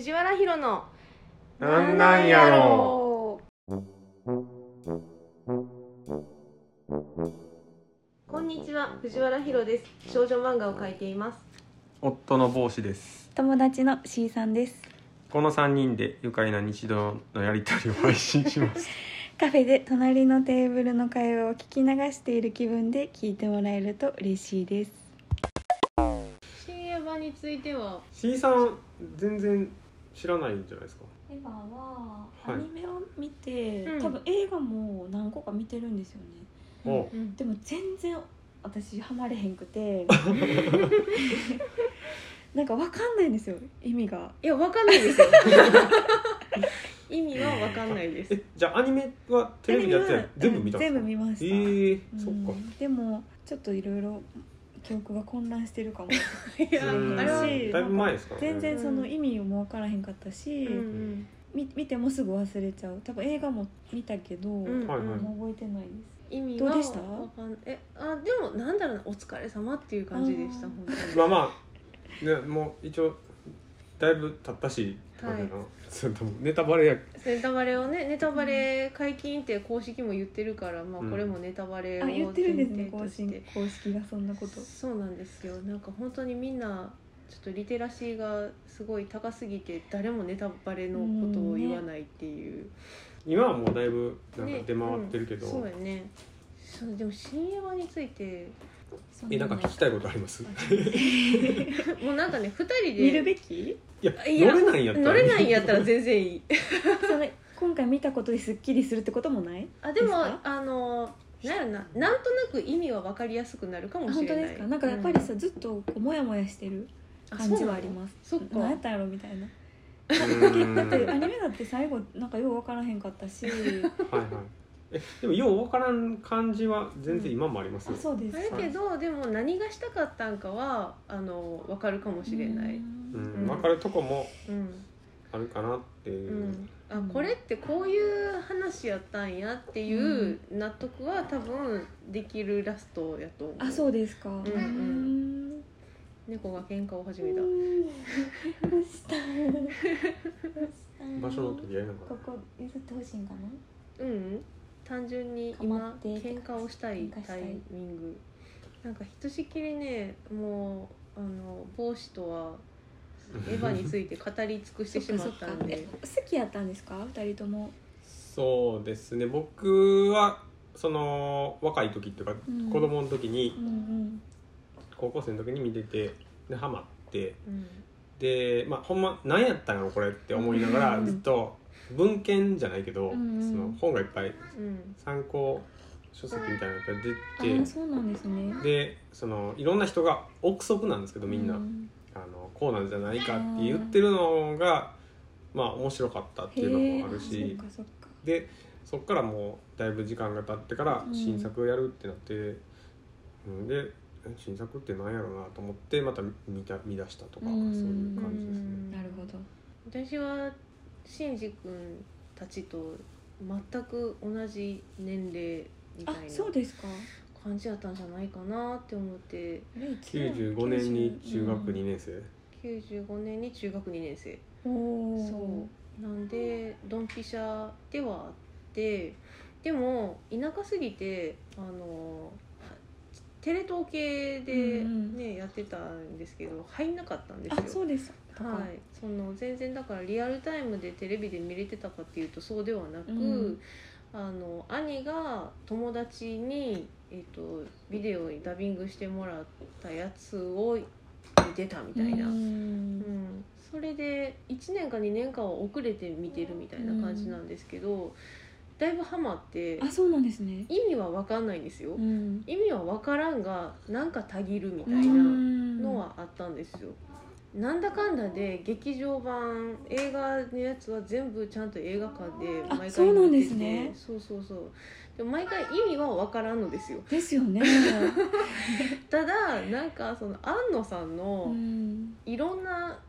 藤原ヒロのなんなんやろこんにちは藤原ヒロです。少女漫画を描いています。夫の帽子です。友達の C さんです。この3人で愉快な日常のやりとりを配信します。カフェで隣のテーブルの会話を聞き流している気分で聞いてもらえると嬉しいです。深夜版については。C さん全然知らないんじゃないですか？エヴァははいアニメを見て、うん。多分映画も何個か見てるんですよね。お。うんでも全然私ハマれへんくて。なんかわかんないんですよ意味が。いやわかんないですよ。意味はわかんないです。えじゃあアニメはテレビでやって全部見たんですか？全部見ました。えーうんそっか。でもちょっといろいろ記憶が混乱してるかも。いやうん。あれだいぶ前ですか全然その意味も分からへんかったし、うん見てもすぐ忘れちゃう。多分映画も見たけど、うんもう覚えてないです。意味はどうでした？わかんえあでもなんだろうな。お疲れ様っていう感じでした本当に。まあまあ。ねもう一応だいぶ経ったしはそれともネタバレや。ネタバレをねネタバレ解禁って公式も言ってるから、まあ、うん。これもネタバレをあ言ってるんですね前公式公式がそんなこと。そうなんですよ。なんか本当にみんなちょっとリテラシーがすごい高すぎて誰もネタバレのことを言わないっていう、今はもうだいぶなんかね出回ってるけど、うん。そうやね。そうでも深夜版についてそえなんか聞きたいことあります？もうなんかね2人で見るべき？いや乗れないんやったら。乗れないんやったら全然いい。それ今回見たことですっきりするってこともない？あでもあのなんやろななんとなく意味は分かりやすくなるかもあしれない。本当ですか？なんかやっぱりさ、ずっとこうモヤモヤしてる感じはあります。そっか。何やったんやろみたいな。だってアニメだって最後なんかよう分からへんかったし。はいはいえでもよう分からん感じは全然今もありますよ、あそうです。あるけどでも何がしたかったんかはあの分かるかもしれない、ううん。ん分かるとこもうん。あるかなっていう。う、ん、あこれってこういう話やったんやっていう納得は多分できるラストやと思う。あそうですか。んうん。猫が喧嘩を始め た。どうした？場所の取り合いなのかここ譲ってほしいんかな？うん単純に今喧嘩をしたいタイミング。なんかひとしきりねもうあの帽子とはエヴァについて語り尽くしてしまったんで。え好きやったんですか？二人とも。そうですね。僕はその若い時っていうか、うん。子供の時にうんうん。高校生の時に見ててでハマって。うん。でまあほんま何やったんやろこれって思いながらうん。ずっと文献じゃないけど、うんうん。その本がいっぱいうん参考書籍みたいなのが出てそうなんですね。でそのいろんな人が憶測なんですけどみんな、うあのこうなんじゃないかって言ってるのがまあ面白かったっていうのもあるへしーそっかそっか。でそっからもうだいぶ時間が経ってからうん。新作をやるってなって、うん、でえ新作って何やろうなと思ってまた見た見出したとかそううんいう感じですね。なるほど。私はシンジ君たちと全く同じ年齢みたあいなそうですか。感じやったんじゃないかなって思って。あれいつや95年に中学2年生、95年に中学2年生。おー。そう。なんでドンピシャではあってでも田舎すぎてあのテレ東系で、ねうんうん。やってたんですけど入んなかったんですよ。あそうですかはい、その全然だからリアルタイムでテレビで見れてたかっていうとそうではなく、うん。あの兄が友達に、えっとビデオにダビングしてもらったやつを見てたみたいな、ううん。んそれで1年か2年間は遅れて見てるみたいな感じなんですけど、だいぶハマってあそうなんですね。意味は分かんないんですよ、うん。意味は分からんがなんかたぎるみたいな。のはあったんですよ。なんだかんだで劇場版映画のやつは全部ちゃんと映画館であ毎回そうなんですね。そうそうそう。でも毎回意味は分からんのですよ。ですよね。ただなんかその安野さんうのん。いろんな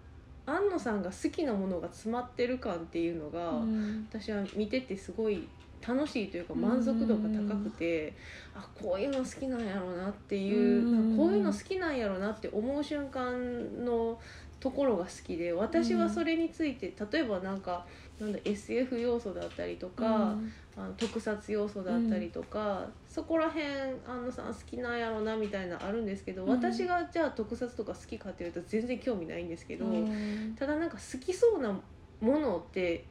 安野さんが好きなものが詰まってる感っていうのが、うん。私は見ててすごい楽しいというか満足度が高くて、あこういうの好きなんやろうなっていう、うんこういうの好きなんやろうなって思う瞬間のところが好きで私はそれについて、例えばなんかなんだ SF 要素だったりとか、あの特撮要素だったりとか、そこら辺安野さん好きなんやろうなみたいなあるんですけど、うん。私がじゃあ特撮とか好きかっていうと全然興味ないんですけど、うん。ただなんか好きそうなものって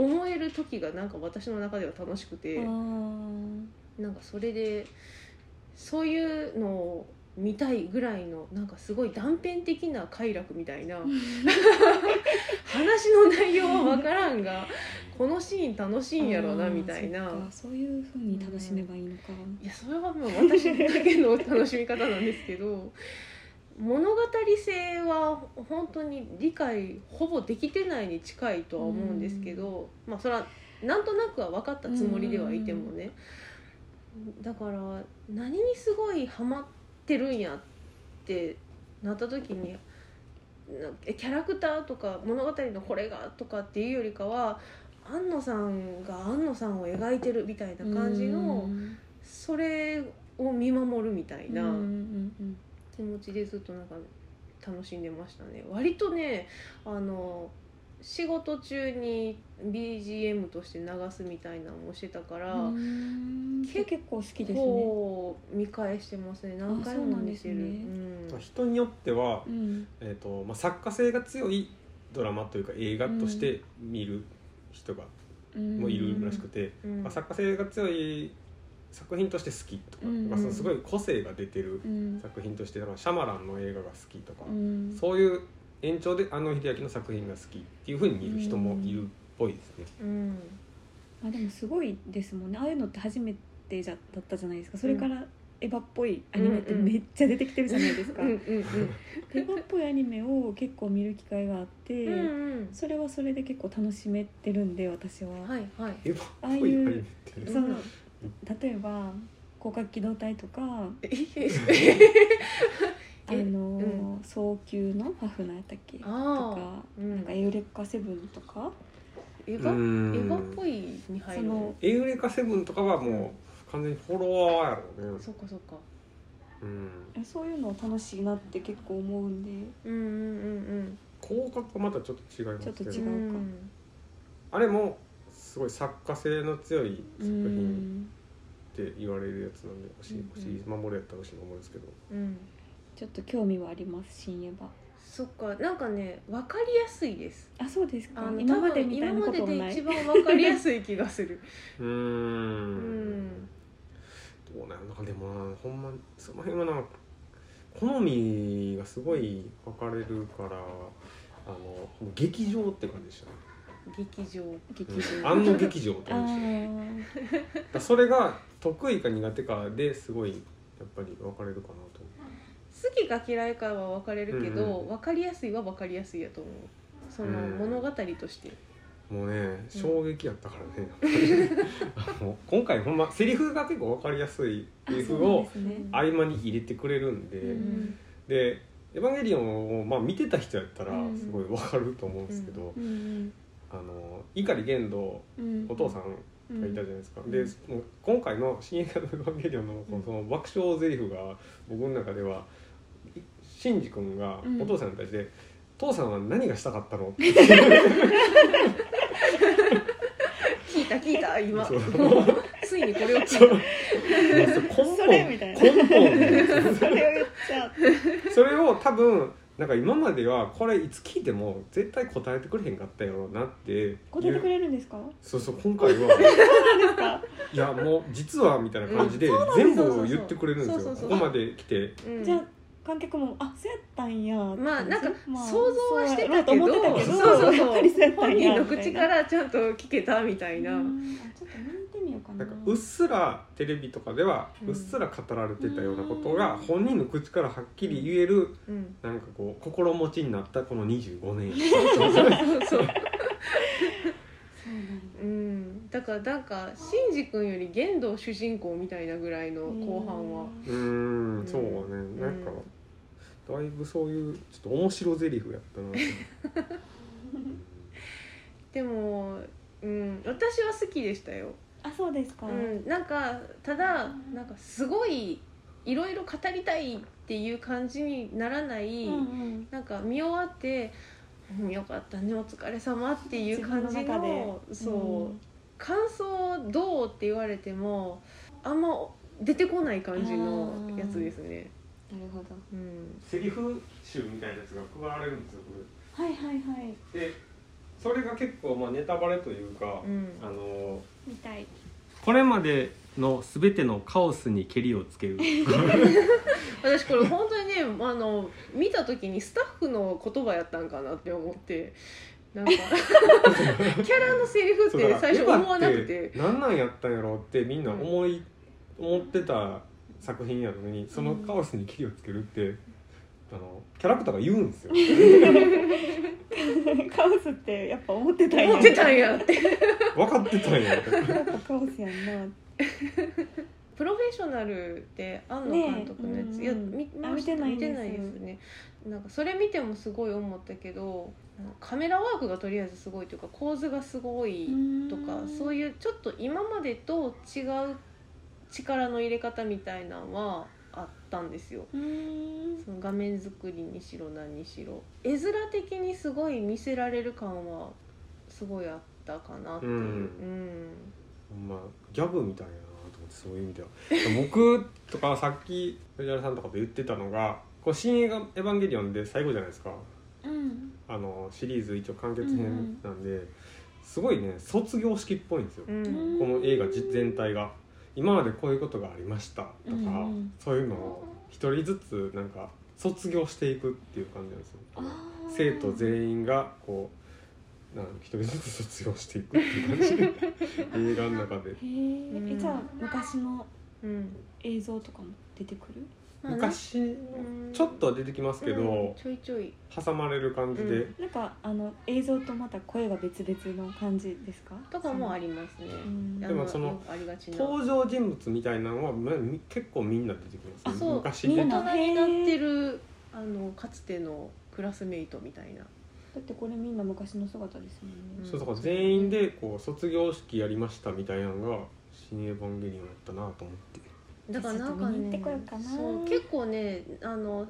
思える時がなんか私の中では楽しくて、うんなんかそれでそういうのを見たいぐらいのなんかすごい断片的な快楽みたいな 話の内容は分からんが このシーン楽しいんやろうなみたいな。そういう風に楽しめばいいのか、いやそれはもう私だけの楽しみ方なんですけど物語性は本当に理解ほぼできてないに近いとは思うんですけど、まあそれはなんとなくは分かったつもりではいてもね、だから何にすごいハマってるんやってなった時になキャラクターとか物語のこれがとかっていうよりかは安野さんが安野さんを描いてるみたいな感じのうん。それを見守るみたいな気持ちでずっとなんか楽しんでましたね。割とねあの仕事中に BGM として流すみたいなのもしてたから、うん。結結構好きですね。こう見返してますね。何回も見てる。すね。うん。人によっては、うん。えーとまあ、作家性が強いドラマというか映画として見る人がもいるらしくて、うん。まあ、作家性が強い作品として好きとか、うんまあ、そのすごい個性が出てるうん。作品として、だからシャマランの映画が好きとか、うん。そういう延長であの秀明の作品が好きっていうふうに見る人もいるっぽいですね。うん。まあでもすごいですもんね。ああいうのって初めてじゃだったじゃないですか。それからエヴァっぽいアニメってうんうんめっちゃ出てきてるじゃないですか、うんうんエヴァっぽいアニメを結構見る機会があって、うんうん。それはそれで結構楽しめてるんで私は、はいはい。エヴァっぽいアニメって。その例えば広角機動隊とかあえの、うん早急のファフナーやったっけ？とあか、ーうん。なんかエウレカセブンとか？エヴァ？うん。エヴァっぽいに入る。そのエウレカセブンとかはもう完全にフォロワーやろうね。そっかそっか。うん。そういうの楽しいなって結構思うんで。うんうんうん広角はまたちょっと違いますけど。ちょっと違ううん。あれもすごい作家性の強い作う品んって言われるやつなんで星うん星守るやったら星守るですけど。うん。ちょっと興味はあります新エヴァそっか。なんかね分かりやすいです。あそうですか。今までみたいなこともない。今までで一番分かりやすい気がする。うーうん。んどうなんなんかでもなほんまその辺はな好みがすごい分かれるからあの劇場って感じでしたね劇場。劇うん場あの劇場ってあ感じでしたーだそれが得意か苦手かですごいやっぱり分かれるかなと。好きか嫌いかは分かれるけど、うんうん。分かりやすいは分かりやすいやと思う。そのうん。物語として、もうね衝撃やったからね、あの今回ほんまセリフが結構分かりやすいセリフを合間に入れてくれるんで、うんで「エヴァンゲリオン」を、まあ、見てた人やったらうんすごい分かると思うんですけど、うんあの碇玄道うん。お父さんがいたじゃないですか、でもう今回の「新映画のエヴァンゲリオンの」うん。その爆笑ゼリフが僕の中ではいシンジ君がうん。お父さんに対して「父さんは何がしたかったの?」って。聞いた聞いた今。ついにこれを聞いた。根本それみたいな。根本ね それを言っちゃう。それを多分なんか今まではこれいつ聞いても絶対答えてくれへんかったやろうなって答えてくれるんですか？そうそう今回は。そうですか？いやもう実はみたいな感じでうん全部言ってくれるんですよ。ここまで来て。うんじゃあ観客もあそうやったんやってまあなんかまあ想像はしてたけどそうやろうと思ってたけどそうそうそう。本や人の口からちゃんと聞けたみたいな、うんあちょっと見てみようかな。なんかうっすらテレビとかではうっすら語られてたようなことがうん。本人の口からはっきり言えるうん、なんかこう心持ちになったこの25年。そうそうそう。そう。なんやうん、だからなんかシンジ君より玄道主人公みたいなぐらいの後半は、うーんそうね。なんかだいぶそういうちょっと面白ゼリフやったな。でも、うん、私は好きでしたよ、あそうですか、うん、なんかただなんかすごいいろいろ語りたいっていう感じにならない、うんうん。なんか見終わって「うん、よかったねお疲れ様っていう感じの中ので。そう、感想どうって言われてもあんま出てこない感じのやつですね。なるほど。うん。セリフ集みたいなやつが配られるんですよこはいはいはい。れでそれが結構まあネタバレというか、うん。あの見たい。これまでの全てのカオスにけりをつける。私これ本当にねあの見た時にスタッフの言葉やったんかなって思って。なんか キャラのセリフって最初思わなくて。何なんやったんやろうってみんな思い、思ってた作品やのにそのカオスにけりをつけるって、あのキャラクターが言うんですよ。カオスってやっぱ思ってたんや。思ってたんやって。分かってたんややっぱカオスやんな。プロフェッショナルって安野監督のやつ、ねえいやうん。見あ見てないんです。ね。なんかそれ見てもすごい思ったけどカメラワークがとりあえずすごいというか構図がすごいとかそういういうちょっと今までと違う力の入れ方みたいなのはあったんですよ。その画面作りにしろ何にしろ。絵面的にすごい見せられる感はすごいあったかなっていう、うん。うん。まあギャグみたいやなと思ってそういう意味では。僕とかさっき藤原さんとかと言ってたのが「こう新映画エヴァンゲリオン」で最後じゃないですか。うん。あのシリーズ一応完結編なんで、すごいね卒業式っぽいんですよ、うん。この映画じ全体が今までこういうことがありましたとか、うんうん。そういうのを一人ずつなんか卒業していくっていう感じなんですよ。生徒全員がこうなんか一人ずつ卒業していくっていう感じ。で 映画の中で。へええじゃあ昔のうん。映像とかも出てくる？まあ昔うんちょっとは出てきますけど、うん。ちょいちょい。挟まれる感じで、うん。なんかあの映像とまた声が別々の感じですか？とかもありますね。うん。あでもそのよくありがちな。登場人物みたいなのはまあみ結構みんな出てきますね。あそう。昔みん大な人になってるあのかつてのクラスメイトみたいな。だってこれみんな昔の姿ですもんね、そうだから全員でこう卒業式やりましたみたいなのが「新エヴァンゲリオン」やったなと思ってだからなんかねう結構ねあの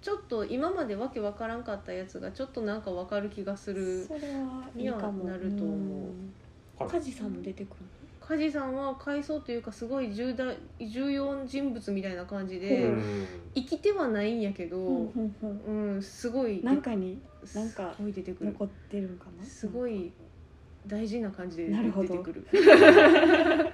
ちょっと今までわけわからんかったやつがちょっっとなんかわかる気がするそれはいいかも。にはなると思う。梶さんも出てくる梶さんは回想というかすごい重大重要人物みたいな感じで、う。ん生きてはないんやけど、の、うんうんうん。うん、すごいなんかになんかすごい出てくる。残ってるんかな？すごい大事な感じでなるほど。出てくる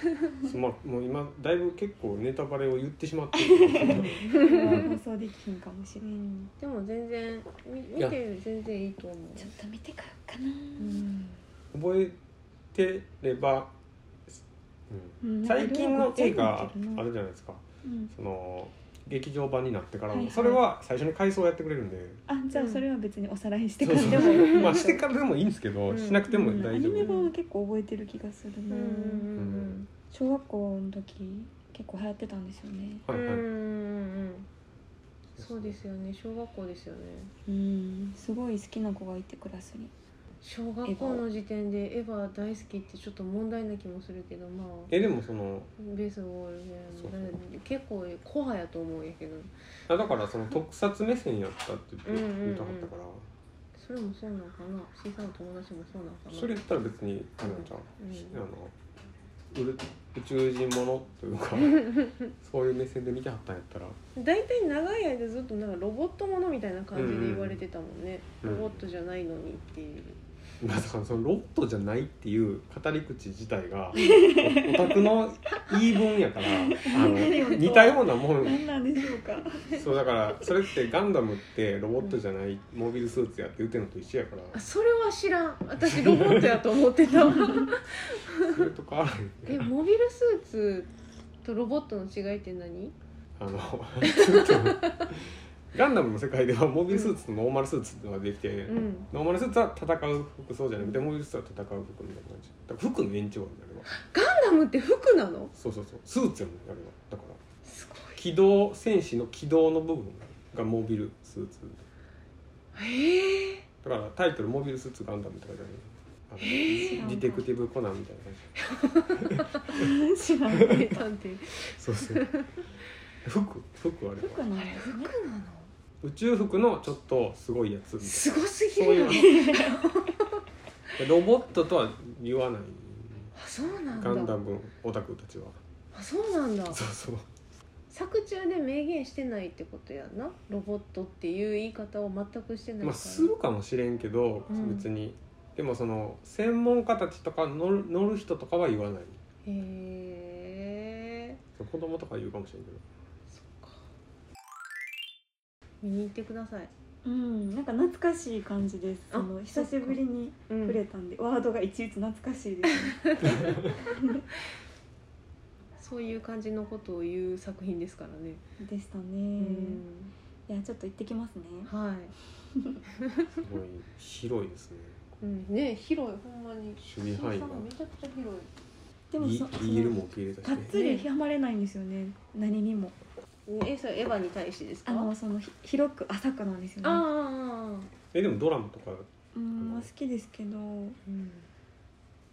まあもう今だいぶ結構ネタバレを言ってしまってる。放送できひんかもしれない、うん。でも全然み見やて全然いいと思う。ちょっと見てこようかな、うん。覚えてれば、うん。うん最近の映画あるじゃないですか。うん。その劇場版になってからも、はいはい。それは最初に回想をやってくれるんで。あじゃあそれは別におさらいしてからでもまあしてからでもいいんですけど、うん。しなくてもうん大丈夫、アニメ版は結構覚えてる気がするな、うんうん小学校の時結構流行ってたんですよね。うんうんはいはい、そうですよね。小学校ですよね。うん。すごい好きな子がいてクラスに小学校の時点でエヴァ大好きってちょっと問題な気もするけどまあえでもそのベースボールね結構コハやと思うんやけど。あだからその特撮目線やったって言ってうんうんうん。言いたかったから、それもそうなのかな。C さんの友達もそうなのかな。それ言ったら別にあれなんちゃう、うん。あの宇宙人ものというか そういう目線で見てはったんやったら。大体長い間ずっとなんかロボットものみたいな感じで言われてたもんね、うんロボットじゃないのにっていう、まあだからそのロボットじゃないっていう語り口自体が オタクの言い分やから あの似たようなもん。何なんでしょうか。そうだからそれってガンダムってロボットじゃないモビルスーツやって言ってるのと一緒やから。あそれは知らん。私ロボットやと思ってた。それと変わらへんえモビルスーツとロボットの違いって何？あのガンダムの世界ではモビルスーツとノーマルスーツっていうのができて、うん。ノーマルスーツは戦う服装じゃなくてモビルスーツは戦う服みたいな感じ。だから服の延長になるわガンダムって服なの？そうそうそう。スーツやもんあれは。だから。すごい。機動戦士の機動の部分がモビルスーツへえ。だからタイトル「モビルスーツガンダム」って書いてある。ディテクティブコナンみたいな感じ。知らん名探偵そうそう。服。服あれ服なの？宇宙服のちょっとすごいやつみたいな。すごすぎそうるよいうロボットとは言わない。あそうなんだ。ガンダムオタクたちは。あそうなんだ。そうそう。作中で明言してないってことやんな？ロボットっていう言い方を全くしてないから、まあするかもしれんけど、うん。別に。でもその専門家たちとか乗る乗る人とかは言わない。へえ子供とか言うかもしれんけど見に行ってください、うんなんか懐かしい感じです。ああの久しぶりにうん。触れたんで、ワードがいちいち懐かしいです。ねそういう感じのことを言う作品ですからね、でしたね、うん。いやちょっと行ってきますね。はい、すごい広いですね。うん、ね広いほんまに。守備範囲が。めちゃくちゃ広い。でも B- そ BL も受け入れたしね。がっつりはまれないんですよね。何にもえそれエヴァに対してですか？あのそのひ広く浅くなんですよね。ああえでもドラマとか。うんまあ好きですけど。うん。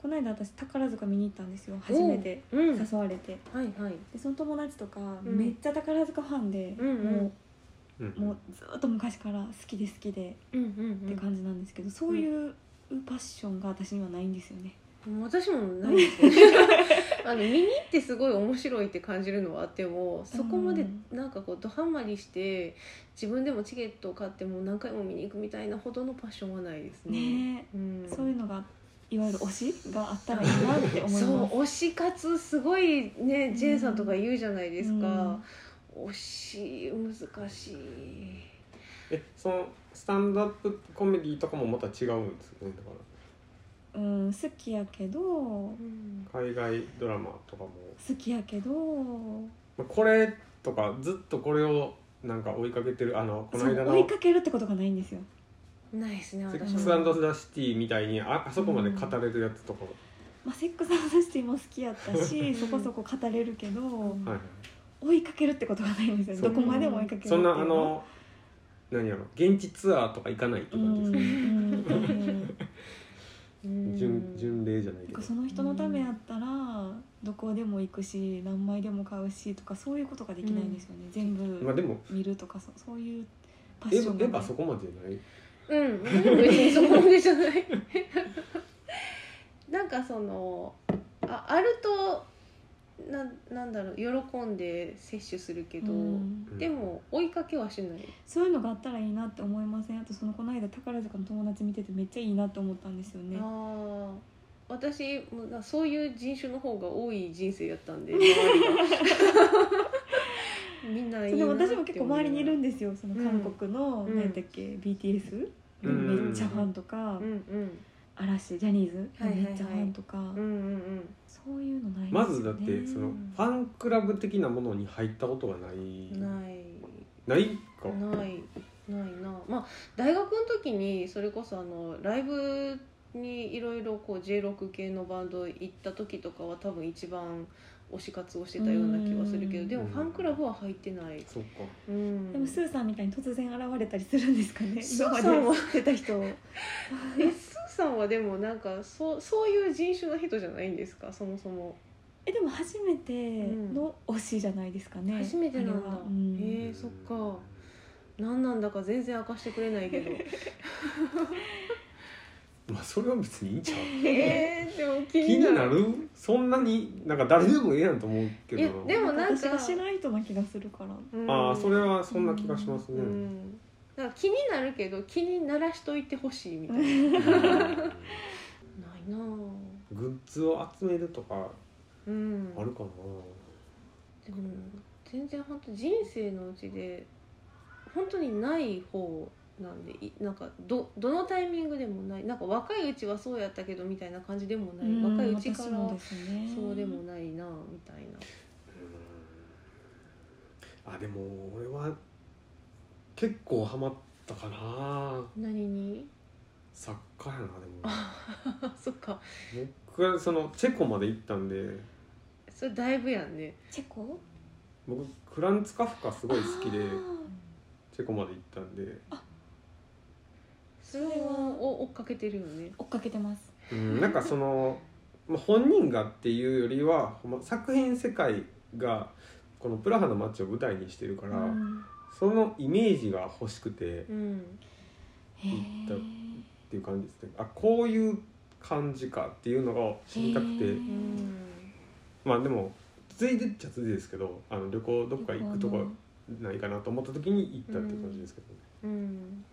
この間私宝塚見に行ったんですよ。初めて。うん。はい誘われて。はいでその友達とかうん。めっちゃ宝塚ファンで、うんうん。もうんうもうずっと昔から好きで好きでうんうんって感じなんですけど、そういうパッションが私にはないんですよね。うん私もないですね あの見に行ってすごい面白いって感じるのはあってもそこまでなんかこうドハマりして自分でもチケットを買ってもう何回も見に行くみたいなほどのパッションはないですね。ねうん。え、そういうのがいわゆる推しがあったらいいなって思います。そう推し活すごいねジェイさんとか言うじゃないですか、推し難しい。えそのスタンドアップコメディとかもまた違うんですよねだかうん、好きやけど海外ドラマとかも、きやけどまあ、これとかずっとこれをなんか追いかけてるあのこの間の。そう追いかけるってことがないんですよ。ないですねセッ私クスザ・シティみたいにああそこまで語れるやつとか、まあ、セックスアンドザシティも好きやったしそこそこ語れるけどんはいはい。追いかけるってことがないんですよ。そう。どこまでも追いかけるっていう。そんなはあの何やろ現地ツアーとか行かないってうん感じうんですか、うんうん巡巡礼じゃないけど。その人のためやったらどこでも行くし何枚でも買うしとかそういうことができないんですよね、全部まあでも見るとかそそういうパエッションがヴァエヴァそこまでない？うん。別にそこまでじゃない。なんかそのああるとななんだろう喜んで摂取するけど、うん。でも追いかけはしない。そういうのがあったらいいなって思いません？あとそのこの間宝塚の友達見ててめっちゃいいなって思ったんですよね。ああ私もなそういう人種の方が多い人生やったんで 周りが。みんないいなでも私も結構周りにいるんでですよその韓国の、うん。何だっけ BTS、うん。めっちゃファンとか、うんうん嵐ジャニーズ、めっちゃファンとか、うんうんそういうのないんですよまねずだってそのファンクラブ的なものに入ったことがない。うんない。ないか。ない。ないな。まあ大学の時にそれこそあのライブにいろいろこう J6 系のバンド行った時とかは多分一番推し活をしてたような気はするけどうん。でもファンクラブは入ってない、そうか。うん、でもスーさんみたいに突然現れたりするんですかね スー今さんはまで知ってた人。を えスーさんはでもなんかそうそういう人種の人じゃないんですか？そもそも。えでも初めての推しじゃないですかね、初めてなんだ。ん。へえそっか。何なんだか全然明かしてくれないけど まあそれは別にいいんちゃう？えー、でも気気にになる。なる？そんなになんか誰でもええやんと思うけど。いやでもなんか。私がしない人な気がするから。うん。ああそれはそんな気がしますね、うん。なんか気になるけど気にならしといてほしいみたいな。うん。ないなぁ。グッズを集めるとかうん。あるかな、でも全然本当人生のうちで本当にない方なんでいなんかどどのタイミングでもない。なんか若いうちはそうやったけどみたいな感じでもない、うん若いうちから私もですね。そうでもないなみたいな。うん。あでも俺は結構ハマったかな。何に？作家やなでも。あ そっか。僕はそのチェコまで行ったんで。それだいぶやんね。チェコ？僕フランツ・カフカすごい好きであチェコまで行ったんで、それはお追っかけてるよね。ー追っかけてます。うん、なんかその、まあ、本人がっていうよりは作品世界がこのプラハの街を舞台にしてるから、うん。そのイメージが欲しくて行ったーていう感じですね。あこういう感じかっていうのが知りたくて。まあでもついでっちゃついでですけどあの旅行どっか行くとこないかなと思った時に行ったっていう感じですけどね。うん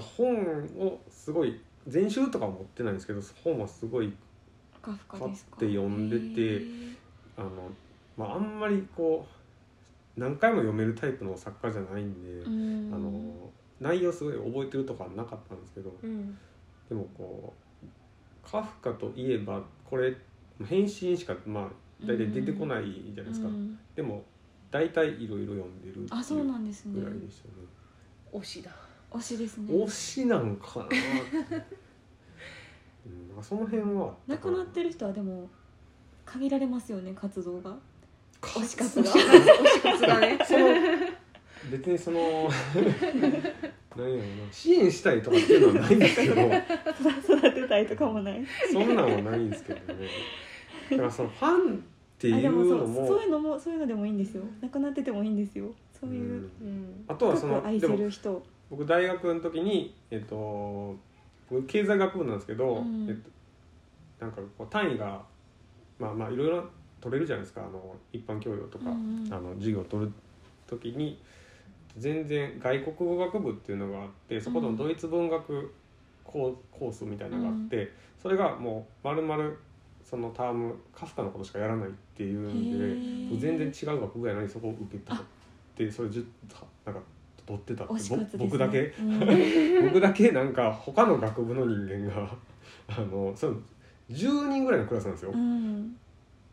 本をすごい全集とかは持ってないんですけど本はすごい買って読んでてあの、まあ、あんまりこう何回も読めるタイプの作家じゃないんで、うん。あの内容すごい覚えてるとかはなかったんですけどうん。でもこうカフカといえばこれ返信しかまあ大体出てこないじゃないですか、うん。でも大体いろいろ読んでるってあそういうなんですね。ぐらいでしたね。推しだ推しですね。推しなんかなうん、その辺は。亡くなってる人はでも限られますよね活動が。推し活活が。推し活がね。その別にその何やろな。支援したいとかっていうのはないんですけど。育てたいとかもない。そんなんはないんですけどね。だからそのファンっていあでもそううのもそういうのもそういうのでもいいんですよ。亡くなっててもいいんですよ。そういう、うん。うん。あとはそ過去愛せる人僕大学の時にえっと僕経済学部なんですけど、うん。えっと、なんかこう単位がまあまあいろいろ取れるじゃないですかあの一般教養とか、うんうん。あの授業を取る時に全然外国語学部っていうのがあってそこのドイツ文学コースみたいなのがあって、それがもう丸々そのタームカフカのことしかやらないっていうんで全然違う学部やのにそこを受けたってそれなんか取ってたってね、ぼ僕だけ？うん。僕だけなんか他の学部の人間が あのその10人ぐらいのクラスなんですよ、うん。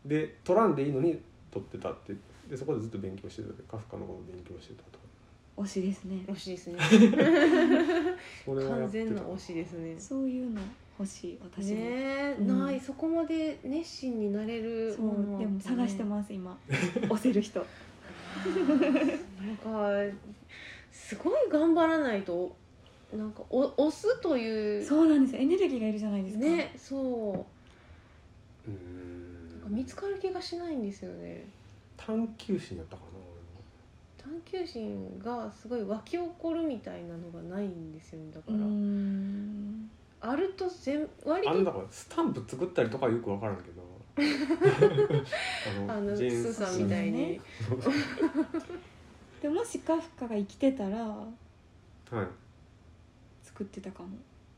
で取らんでいいのに取ってたって。でそこでずっと勉強してた。カフカのこと勉強してたと。か推しですね。推しですね。完全な推しですね。そういうの欲しい私も、ねえ、うん。ないそこまで熱心になれるそうものでも探してます今。押せる人。なんかすごい頑張らないとなんかお押すというそうなんですよ。エネルギーがいるじゃないですか。ねそう。うーなんかん見つかる気がしないんですよね。探求心やったか探求心がすごい湧き起こるみたいなのがないんですよねだかうら、ん。あると全割となあのだからスタンプ作ったりとかはよく分からんけど。あのジェーンスーさんみたいに、ねでもしカフカが生きてたらはい。作ってたかも。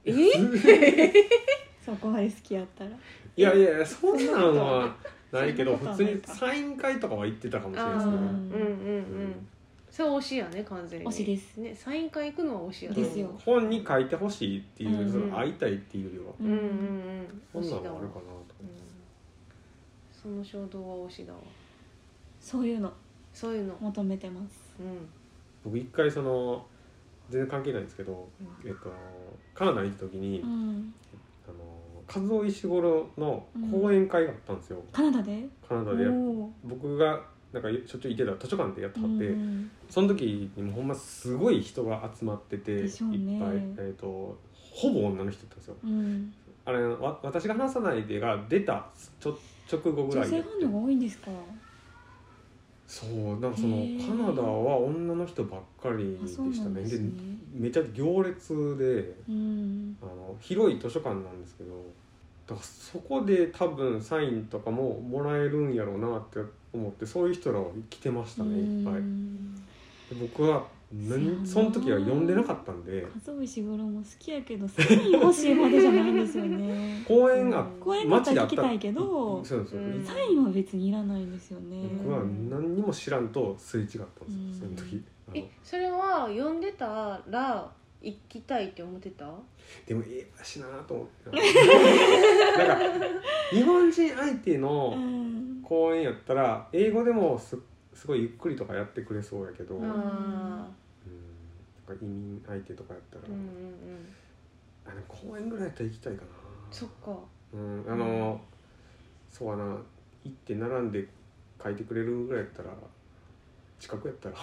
え？そこまで好きやったら。いやいやそんなんはないけど普通にサイン会とかは行ってたかもしれあないですね。ー。うんうんうん。それ推しやね完全に。推しです。ねサイン会行くのは推しやですよ。本に書いてほしいっていう、うん。その会いたいっていうよりは。うんうんうん。そんなん推しだわはあるかなと。うん。その衝動は推しだわ。そういうの。そういうの。求めてます。うん僕一回その全然関係ないんですけど、えっと、カナダに行った時に、うん。あの和夫石五の講演会があったんですよ、カナダで？カナダで僕がなんかしょっちゅう行ってた図書館でやってはって、うんその時にもほんますごい人が集まってていっぱい、えー、とほぼ女の人だったんですよ。うん。あれわ私が話さないでが出たちょ直後ぐらいで。女性ファンのが多いんですか？そうなんかそのカナダは女の人ばっかりあでしたね。でね。めちゃ行列でうん。あの広い図書館なんですけどだからそこで多分サインとかももらえるんやろうなって思ってそういう人らは来てましたねいっぱい。僕は何その時は読んでなかったんで。和夫石黒も好きやけどサイン欲しいまでじゃないんですよね。公園が街であったきたいけどそうですよ、う。ん。サインは別にいらないんですよね。僕は何にも知らんとすれ違ったんですよ、うん。その時。えそれは読んでたら行きたいって思ってた？でもええしなと思って。なんか日本人相手うのん。公演やったら英語でもすすごいゆっくりとかやってくれそうやけど、うん、あなんあか移民相手とかやったら、うんうんうん。あでも公演ぐらいやったら行きたいかな。そっか。うん、あの、そうやな行って並んで書いてくれるぐらいやったら近くやったら。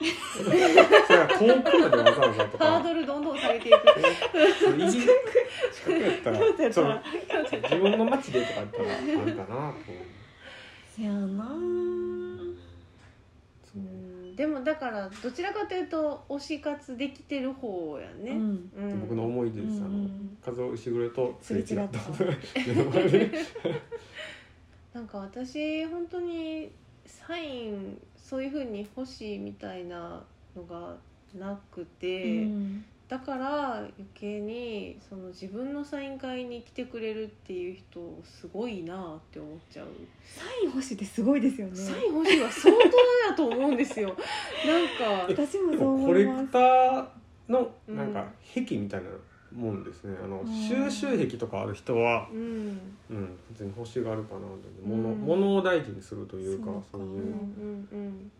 それは遠くまでわざわざとか。ハードルどんどん下げていく。近くやったらその自分の町でとかやったらあるかなとせやなそう。うん。でもだからどちらかというと推し活できてる方やね、うん。うん。僕の思い出です、あのうん。風尾石黒とすれ違った。すれ違っ目の前でなんか私本当にサインそういう風に欲しいみたいなのがなくて、うんだから余計にその自分のサイン会に来てくれるっていう人すごいなって思っちゃう、サイン欲しいってすごいですよね。サイン欲しいは相当やと思うんですよ。なんか私もそう思います。レクターのうんなんか癖みたいなもんですね。あのうん収集癖とかある人は、うん。うん、別に欲しがるかな物,、う。ん。物を大事にするというかそうか。そういう。うんうんうん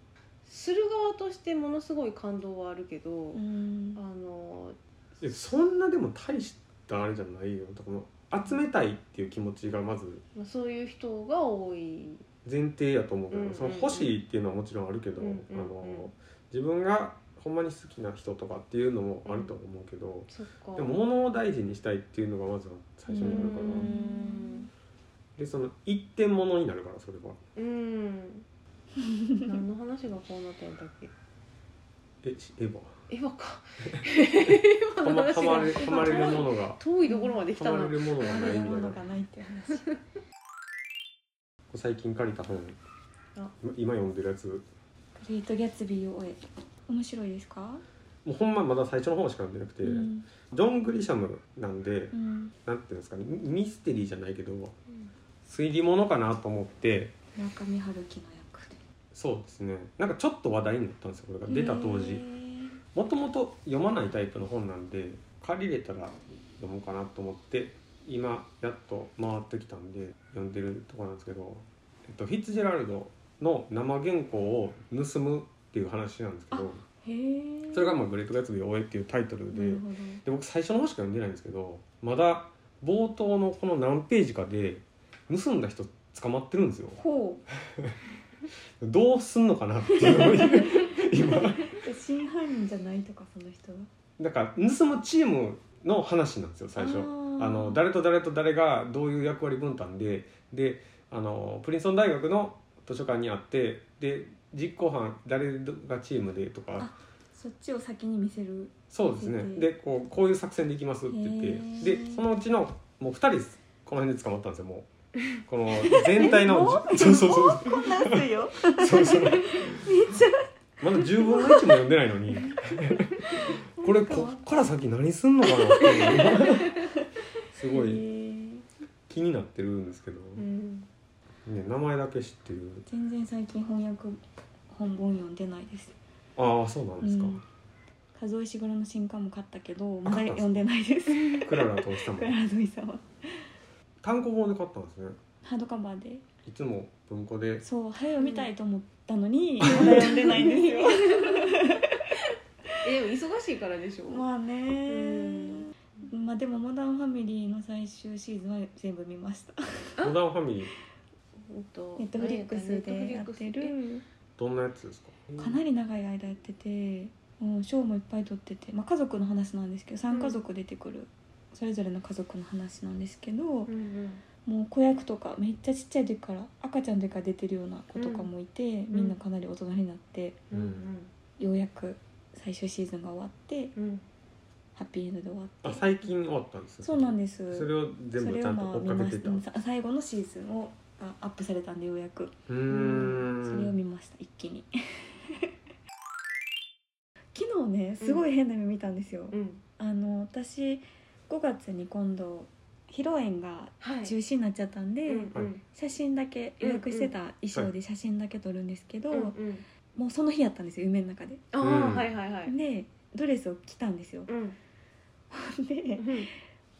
する側としてものすごい感動はあるけど、うん。あのそんなでも大したあれじゃないよ。だから集めたいっていう気持ちがまずまあそういう人が多い。前提やと思うけど、うんうんうん。その欲しいっていうのはもちろんあるけど、うんうんうん。あの自分がほんまに好きな人とかっていうのもあると思うけど、そっか。でも物を大事にしたいっていうのがまずは最初にあるから、うん。でその一点物になるからそれは。うん何の話がこうなったんだっけ？えしエヴァ？エヴァか。エヴァはの話まはまれがはまれるものが。遠いところまで来たまれるものがないみたいもなのがないっていう話。最近借りた本。あ。今読んでるやつ。グレート・ギャツビーを終え。面白いですか？もうほんままだ最初の方しか読んでなくて、うん。ジョン・グリシャムなんで、うん。なんていうんですかね。ミミステリーじゃないけど推理物かなと思って。村上春樹の役でそうですね。なんかちょっと話題になったんですよこれが。出た当時。もともと読まないタイプの本なんで借りれたら読もうかなと思って今やっと回ってきたんで読んでるところなんですけど、えっと、フィッツジェラルドの生原稿を盗むっていう話なんですけどそれがまあ「グレート・ギャツビーを終え」っていうタイトルでで僕最初の方しか読んでないんですけどまだ冒頭のこの何ページかで盗んだ人捕まってるんですよ。ほ どうすんのかなっていう。今う真犯人じゃないとかその人は？だから盗むチームの話なんですよ最初。あの誰と誰と誰がどういう役割分担でであのプリンストン大学の図書館にあってで実行犯誰がチームでとか。あそっちを先に見せる。そうですね。でこうこういう作戦でいきますって言って。でそのうちのもう2人この辺で捕まったんですよもうこの全体の そうそうそう。そうそう。まだ10分の1も読んでないのに。これこっから先何すんのかなってすごい。気になってるんですけど、うん。ね、名前だけ知ってる。全然最近翻訳本本読んでないです。ああそうなんですか、うん。数尾石黒の新刊も買ったけどまだ読んでないです。クララとしたもクララドイさん。は単行本で買ったんですね。ハードカバーで。いつも文庫で。そう早読みたいと思ったのにまだ読んでないんですよ。えでも忙しいからでしょ、まあね。うん。まあでも「モダンファミリー」の最終シーズンは全部見ました。モダンファミリー？ネットフリックスでやってる。どんなやつですか？かなり長い間やってて、うん、賞もいっぱい取ってて、まあ、家族の話なんですけど3家族出てくる、それぞれの家族の話なんですけど、うんうん。もう子役とかめっちゃちっちゃい時から赤ちゃんの時から出てるような子とかもいて、みんなかなり大人になってうんようやく最終シーズンが終わってうん。うんハッピーエンドで終わって。あ最近終わったんですよそうなんです。それを全部ちゃんと追っかけてた。最後のシーズンをがアップされたんでようやく。ーん。それを見ました一気に。昨日ねすごい変な夢見たんですよ、うん。あの私5月に今度披露宴がはい。中止になっちゃったんで、うんうん。写真だけ予約してた衣装で写真だけ撮るんですけど、うんうん。もうその日やったんですよ夢の中で。ああ、うん。はいはいはい。でドレスを着たんですよ。うん。でうん。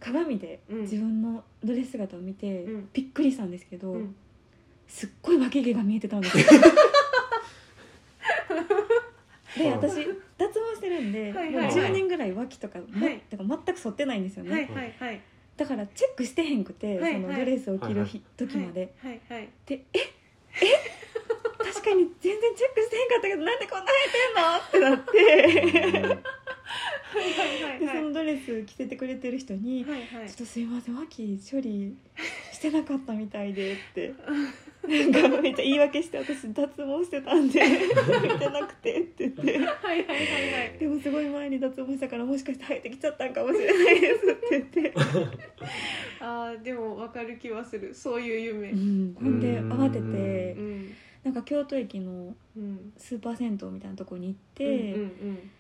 鏡でうん。自分のドレス姿を見てうん。びっくりしたんですけど、うん。すっごい脇毛が見えてたんですよ。でうん。私脱毛してるんで、はいはいもうはい10年ぐらい脇とか,、もはいてか全く剃ってないんですよね、はいはいはい。だからチェックしてへんくて、はいそのドレスを着る日、時まで。はいはいでええ確かに全然チェックしてへんかったけどなんでこんな生えてんの？ってなって。はいはいはい。でそのドレス着せてくれてる人にはいはい。ちょっとすいません脇処理ししてなかったみたいでって。なんかめっちゃ言い訳して私脱毛してたんで。見てなくてって言って。はいはいはいはい。でもすごい前に脱毛したからもしかして生えてきちゃったんかもしれないですって言って、あーでも分かる気はする。そういう夢。うん、ほんでうん。慌てうてん。なんか京都駅のうん。スーパー銭湯みたいなとこに行って、うん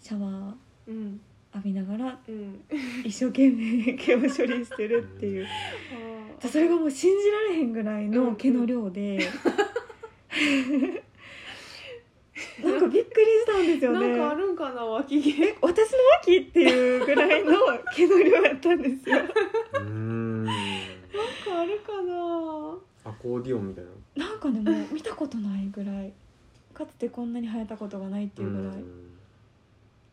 シャワーうんうん浴びながらうん。一生懸命毛を処理してるっていう。それがもう信じられへんぐらいの毛の量で、なんかびっくりしたんですよね。なんかあるんかな脇毛。私の脇っていうぐらいの 毛の量やったんですよ。うーん。なんかあるかな。アコーディオンみたいな。なんかねもう見たことないぐらい。かつてこんなに生えたことがないっていうぐらい、うん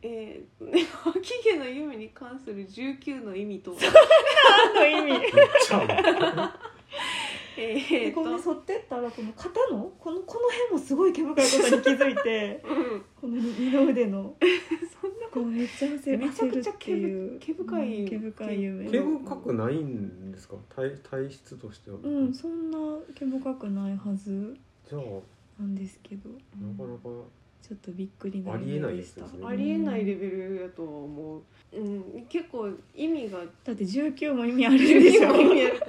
えー、ね脇毛の夢に関する19の意味とは？何の意味？めっちゃあるえこのと反ってったらこの肩の？このこの辺もすごい毛深いことに気づいてうん。この二の腕の。そんなこうめっちゃ焦めちゃくちゃ焦るっていう。毛深い。うん毛深い夢。毛深くないんですか？体体質としては、うんそんな毛深くないはずじゃあ。なんですけど、なかなかちょっとびっくりなありえない夢でしたですねありえないレベルやとは思う、うん、結構意味が。だって19も意味あるんでしょ、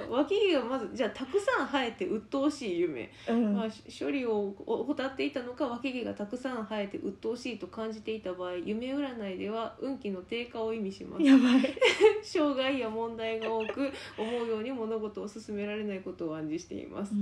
脇毛がまずじゃあたくさん生えて鬱陶しい夢、うん。まあ、処理を怠っていたのか脇毛がたくさん生えて鬱陶しいと感じていた場合夢占いでは運気の低下を意味します。やばい。障害や問題が多く思うように物事を進められないことを暗示しています。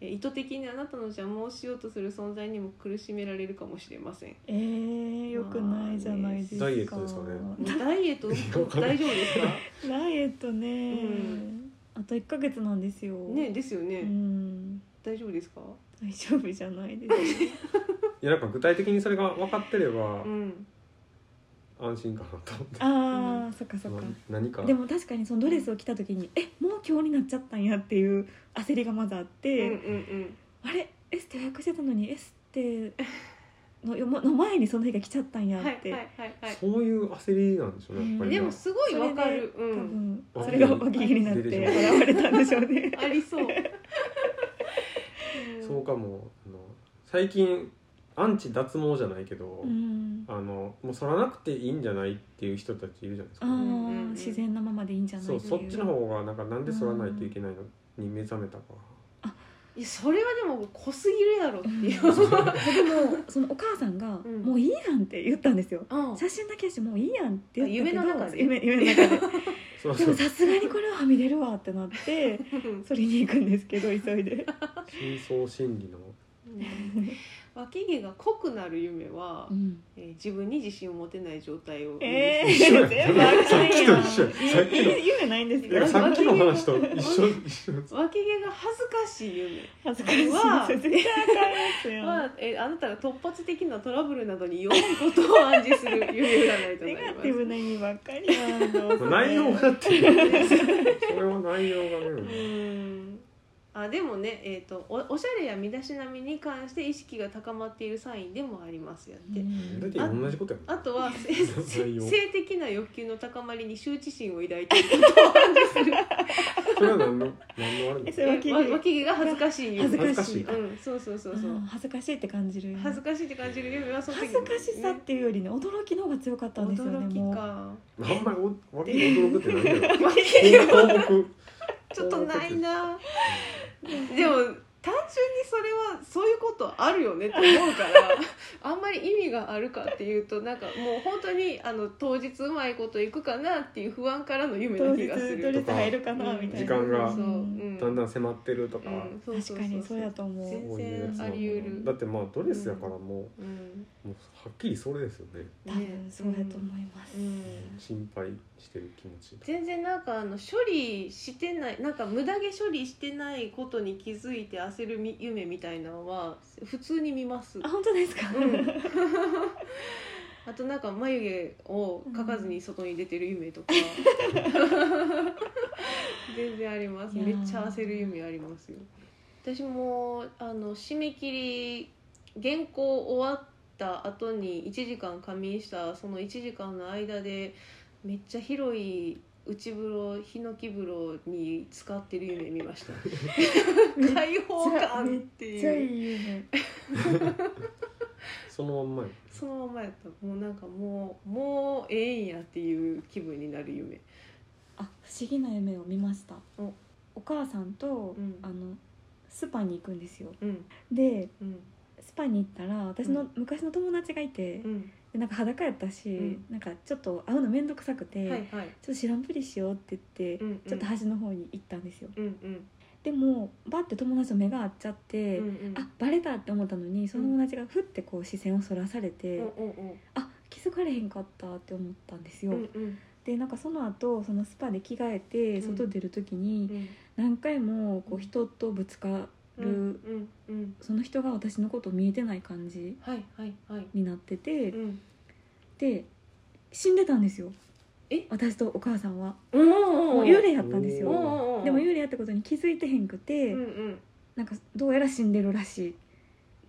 え意図的にあなたの邪魔をしようとする存在にも苦しめられるかもしれません。えー、よくないじゃないですか、ダイエットですかね。ダイエット？大丈夫ですか？ダイエットね、うん。あと1ヶ月なんですよ。ねですよね、うん。大丈夫ですか？大丈夫じゃないです。いやなんか具体的にそれが分かってればうん。安心かなと思って。あー、そっかそっか。な何か。でも確かにそのドレスを着た時にえもう今日になっちゃったんやっていう焦りがまずあっうんて、うん。あれ？エステ予約してたのにエステのよの前にその日が来ちゃったんうんやって、はいはいはいはい。そういう焦りなんでしょうねやっぱりでもすごいわかる。多うん。分それが脇毛になって現れたんでしょうね。ありそう、う んそうかも。あの最近アンチ脱毛じゃないけど、うん。あのもう剃らなくていいんじゃないっていう人たちいるじゃないですあか、ー自然なままでいいんじゃないそう。というそっちの方がなんかなんで剃らないといけないのに目覚めたか、いやそれはでも濃すぎるやろっていう、でもそのお母さんがうん「もういいやん」って言ったんですよ。うん。写真だけしてもういいやんって言ったけどあ夢の中で。夢夢の中で。そうそう。でもさすがにこれははみ出るわってなってそれに行くんですけど急いで。深層心理の。うん脇毛が濃くなる夢は、うん。えー自分に自信を持てない状態をええ一緒や全部あかんやん。さっきと一緒やさっきのえ夢ないんですいやかさっきの話と一緒一緒。脇毛が恥ずかしい夢。恥ずかしい。ですは絶対あかんやつやん。は、えーあなたが突発的なトラブルなどに弱いことを暗示する夢占いとなネりガティブな意味ばっかりやんどうせ内容がだって それは内容が。ね。うんあでもね、えー、とおおしゃれや身だしなみに関して意識が高まっているサインでもありますやって、あとは 性的な欲求の高まりに羞恥心を抱いていることするそれは何の何のあれですか脇毛が恥ずかしい夢恥ずかしい。恥ずかしい。うんそうそうそうそう。あー恥ずかしいって感じる。恥ずかしいって感じる夢はその時恥ずかしさっていうよりね驚きの方が強かったんですよね驚きもうか。あんまりお脇に驚くって何やろ脇毛項目ちょっとないな。でも単純にそれはそういうことあるよねって思うから あんまり意味があるかっていうとなんかもう本当にあの当日うまいこといくかなっていう不安からの夢な当日気がする。ドレス入るかなうんみたいな時間がだんだん迫ってるとか、確かにそうやと思う。全そういうやつ然あり得る。だってまあドレスやからもう,、うんもうはっきりそれですよね。多分そうやと思います、うん。心配してる気持ち全然なんかあの処理してないなんか無駄毛処理してないことに気づいて焦るみ夢みたいなのは普通に見ます。あ本当ですか、うん。あとなんか眉毛を描かずに外に出てる夢とか、全然あります。めっちゃ焦る夢ありますよ。私もあの締め切り原稿終わった後に1時間仮眠したその1時間の間でめっちゃ広い内風呂ヒノキ風呂に使ってる夢見ました。開放感っていう。そのまんまやそのままやった。もうなんかもうもうええんやっていう気分になる夢。あ不思議な夢を見ました。お。お母さんと、うん。あのスパに行くんですよ。うん。でうんスパに行ったら私の昔の友達がいて、うん。でなんか裸やったし、うん。なんかちょっと会うの面倒くさくて、はいはい。ちょっと知らんぷりしようって言って、うんうん。ちょっと端の方に行ったんですよ。うんうん。でもバッて友達と目が合っちゃって、うんうん。あバレたって思ったのにその友達がふってこう視線をそらされて、うんうんあ気づかれへんかったって思ったんですよ、うんうん。でなんかその後そのスパで着替えてうん。外出る時にうん。何回もこう人とぶつかる、その人が私のことを見えてない感じになってて、うん。で死んでたんですよ。え？私とお母さんは。もう幽霊やったんですうんようんでも幽霊やったことに気づいてへんくて、うなんかどうやら死んでるらし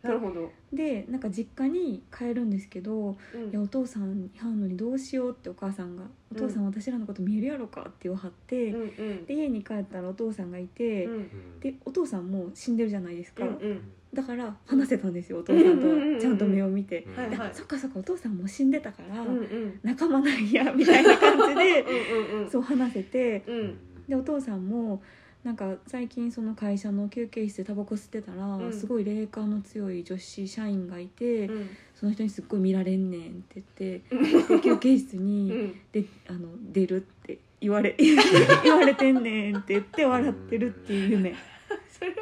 なるほど。いでなんか実家に帰るんですけどうん。いやお父さんいはんのにどうしようってお母さんが「お父さん私らのこと見えるやろか」って言わはって、うんうん。で家に帰ったらお父さんがいて、うん。うん。でお父さんも死んでるじゃないですか、うんうん。だから話せたんですよお父さんうんうんうんうん。とちゃんと目を見て、うん。はいはい。でそっかそっかお父さんもう死んでたから、うんうん。仲間なんやみたいな感じでうんうんうんそう話せてうん。でお父さんもなんか最近その会社の休憩室でタバコ吸ってたら、うん。すごい霊感の強い女子社員がいて、うん。その人にすっごい見られんねんって言ってで休憩室うに、ん。であの出るって言われ 言われてんねんって言って笑ってるっていう夢。それは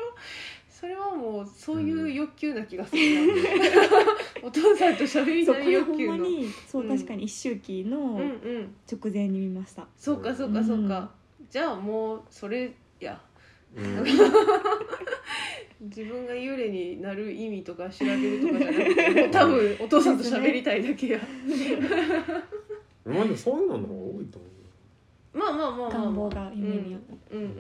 それはもうそういう欲求な気がするな。お父さんと喋りたいそうこれほ欲求のんまにそううん確かに一周期のうんうん。直前に見ました、そうかそうかそうか。じゃあもうそれや。うん。自分が幽霊になる意味とか調べるとかじゃなくてもう多分お父さんと喋りたいだけや。まあでもそういうのの方が多いと思まあまあまあまあ、まあ、願望が夢にあった。うんうんうんう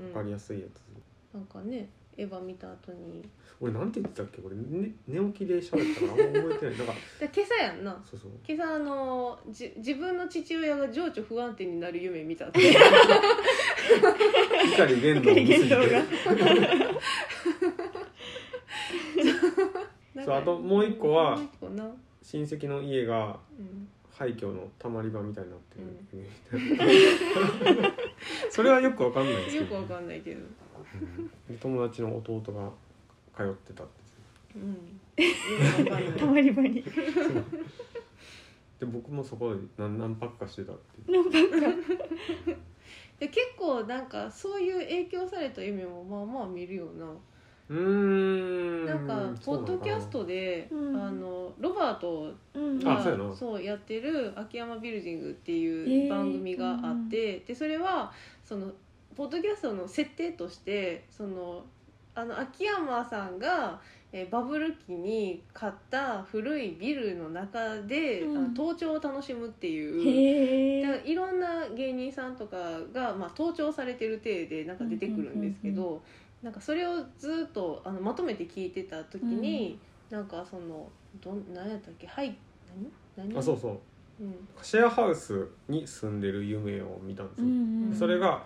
うんうん。わかりやすいやつ。なんかねエヴァ見た後に。俺なんて言ってたっけ？これ、ね、寝起きで喋ったからあんま覚えてない。なんか で今朝やんな。そうそう。今朝あのじ自分の父親が情緒不安定になる夢見たって。光玄道を見すぎてそうあともう一個は親戚の家が廃墟のたまり場みたいになってる、それはよくわかんないですけどよくわかんないけどうん。で友達の弟が通ってたって。うん。たまり場に。で僕もそこで何何泊かしてたって何泊か で結構なんかそういう影響された夢もまあまあ見るよな。うーん。なんかポッドキャストで、うん。あのロバートうん。があそうやな。そうやってる「秋山ビルディング」ってへいうー。番組があって、でそれはそのポッドキャストの設定としてそのあの秋山さんが、えーバブル期に買った古いビルの中で、うん。あの登頂を楽しむっていう。へえだからいろんな芸人さんとかが、まあ、登頂されてる体でなんか出てくるんですけど、うんなんかそれをずっとあのまとめて聞いてた時に、なんかそのどん何やったっけはい何？何？あそうそう。うん、シェアハウスに住んでる夢を見たんですよ、うんうん。それが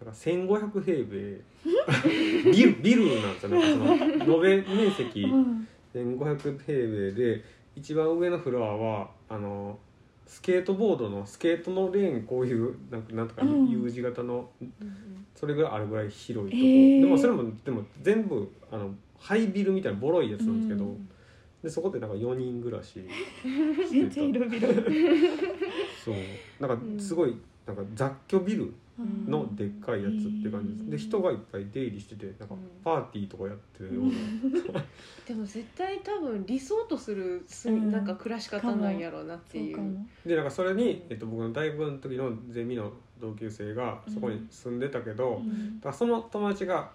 なんか1500平米。ビルビルなんですよなんかその延べ面積。うん。1500平米で一番上のフロアはあのスケートボードのスケートのレーンこういうなんかなんとかうん。U 字型のそれぐらいあるぐらい広いとこ、へー。でもそれもでも全部あのハイビルみたいなボロいやつなんですけど、うん。でそこでなんか4人暮らし めっちゃ広々。そう。なんかすごいなんか雑居ビル。うんのでっかいやつって感じです。で人がいっぱい出入りしててなんかうん。パーティーとかやってるような、でも絶対多分理想とするす、うん。なんか暮らし方なんやろうなっていう。でなんかそれに、えっと、僕の大学の時のゼミの同級生がそこに住んでたけど、うん。だその友達が、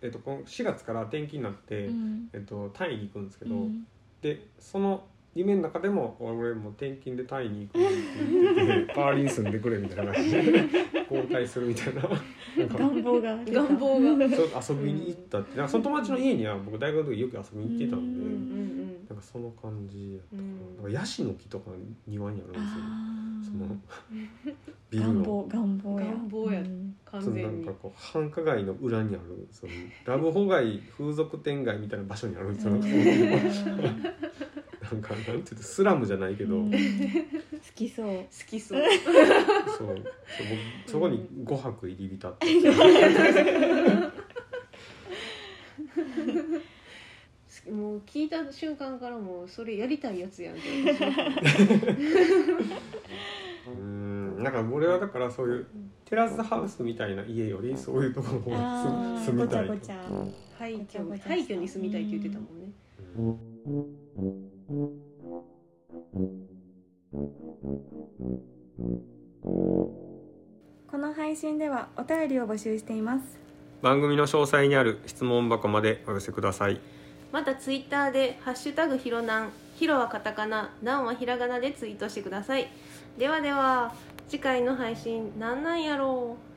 えっと、この4月から転勤になって、うん。えっと、タイに行くんですけど、うん。でその夢の中でも俺もう転勤でタイに行くって言ってて代わりに住んでくれみたいな感じで交代するみたいな。なんか願望が願望が。ちょっと遊びに行ったって。なんかその友達の家には僕大学の時よく遊びに行ってたんで、うんうんなんかその感じやったかな,、うん。なんかヤシの木とか庭にあるんですよあそのー ビルの。願望願望や。願望や。うん。そのな完全にんかこう繁華街の裏にあるその ラブホ街風俗店街みたいな場所にあるんですよ、うん。なんかなんていうとスラムじゃないけど、うん。好きそう。好きそう。そう。そう僕そこに5泊入り浸って、もう聞いた瞬間からもうそれやりたいやつやんって私はうんなんか俺はだからそういうテラスハウスみたいな家よりそういうところの方あがー住みたいごちゃ。ごちゃ廃墟廃墟に住みたいって言ってたもんね。うんこの配信ではお便りを募集しています。番組の詳細にある質問箱までお寄せくださいまたツイッターで「ハッシュタグひろなん」ひろはカタカナなんはひらがなでツイートしてください。ではでは次回の配信なんなんやろう。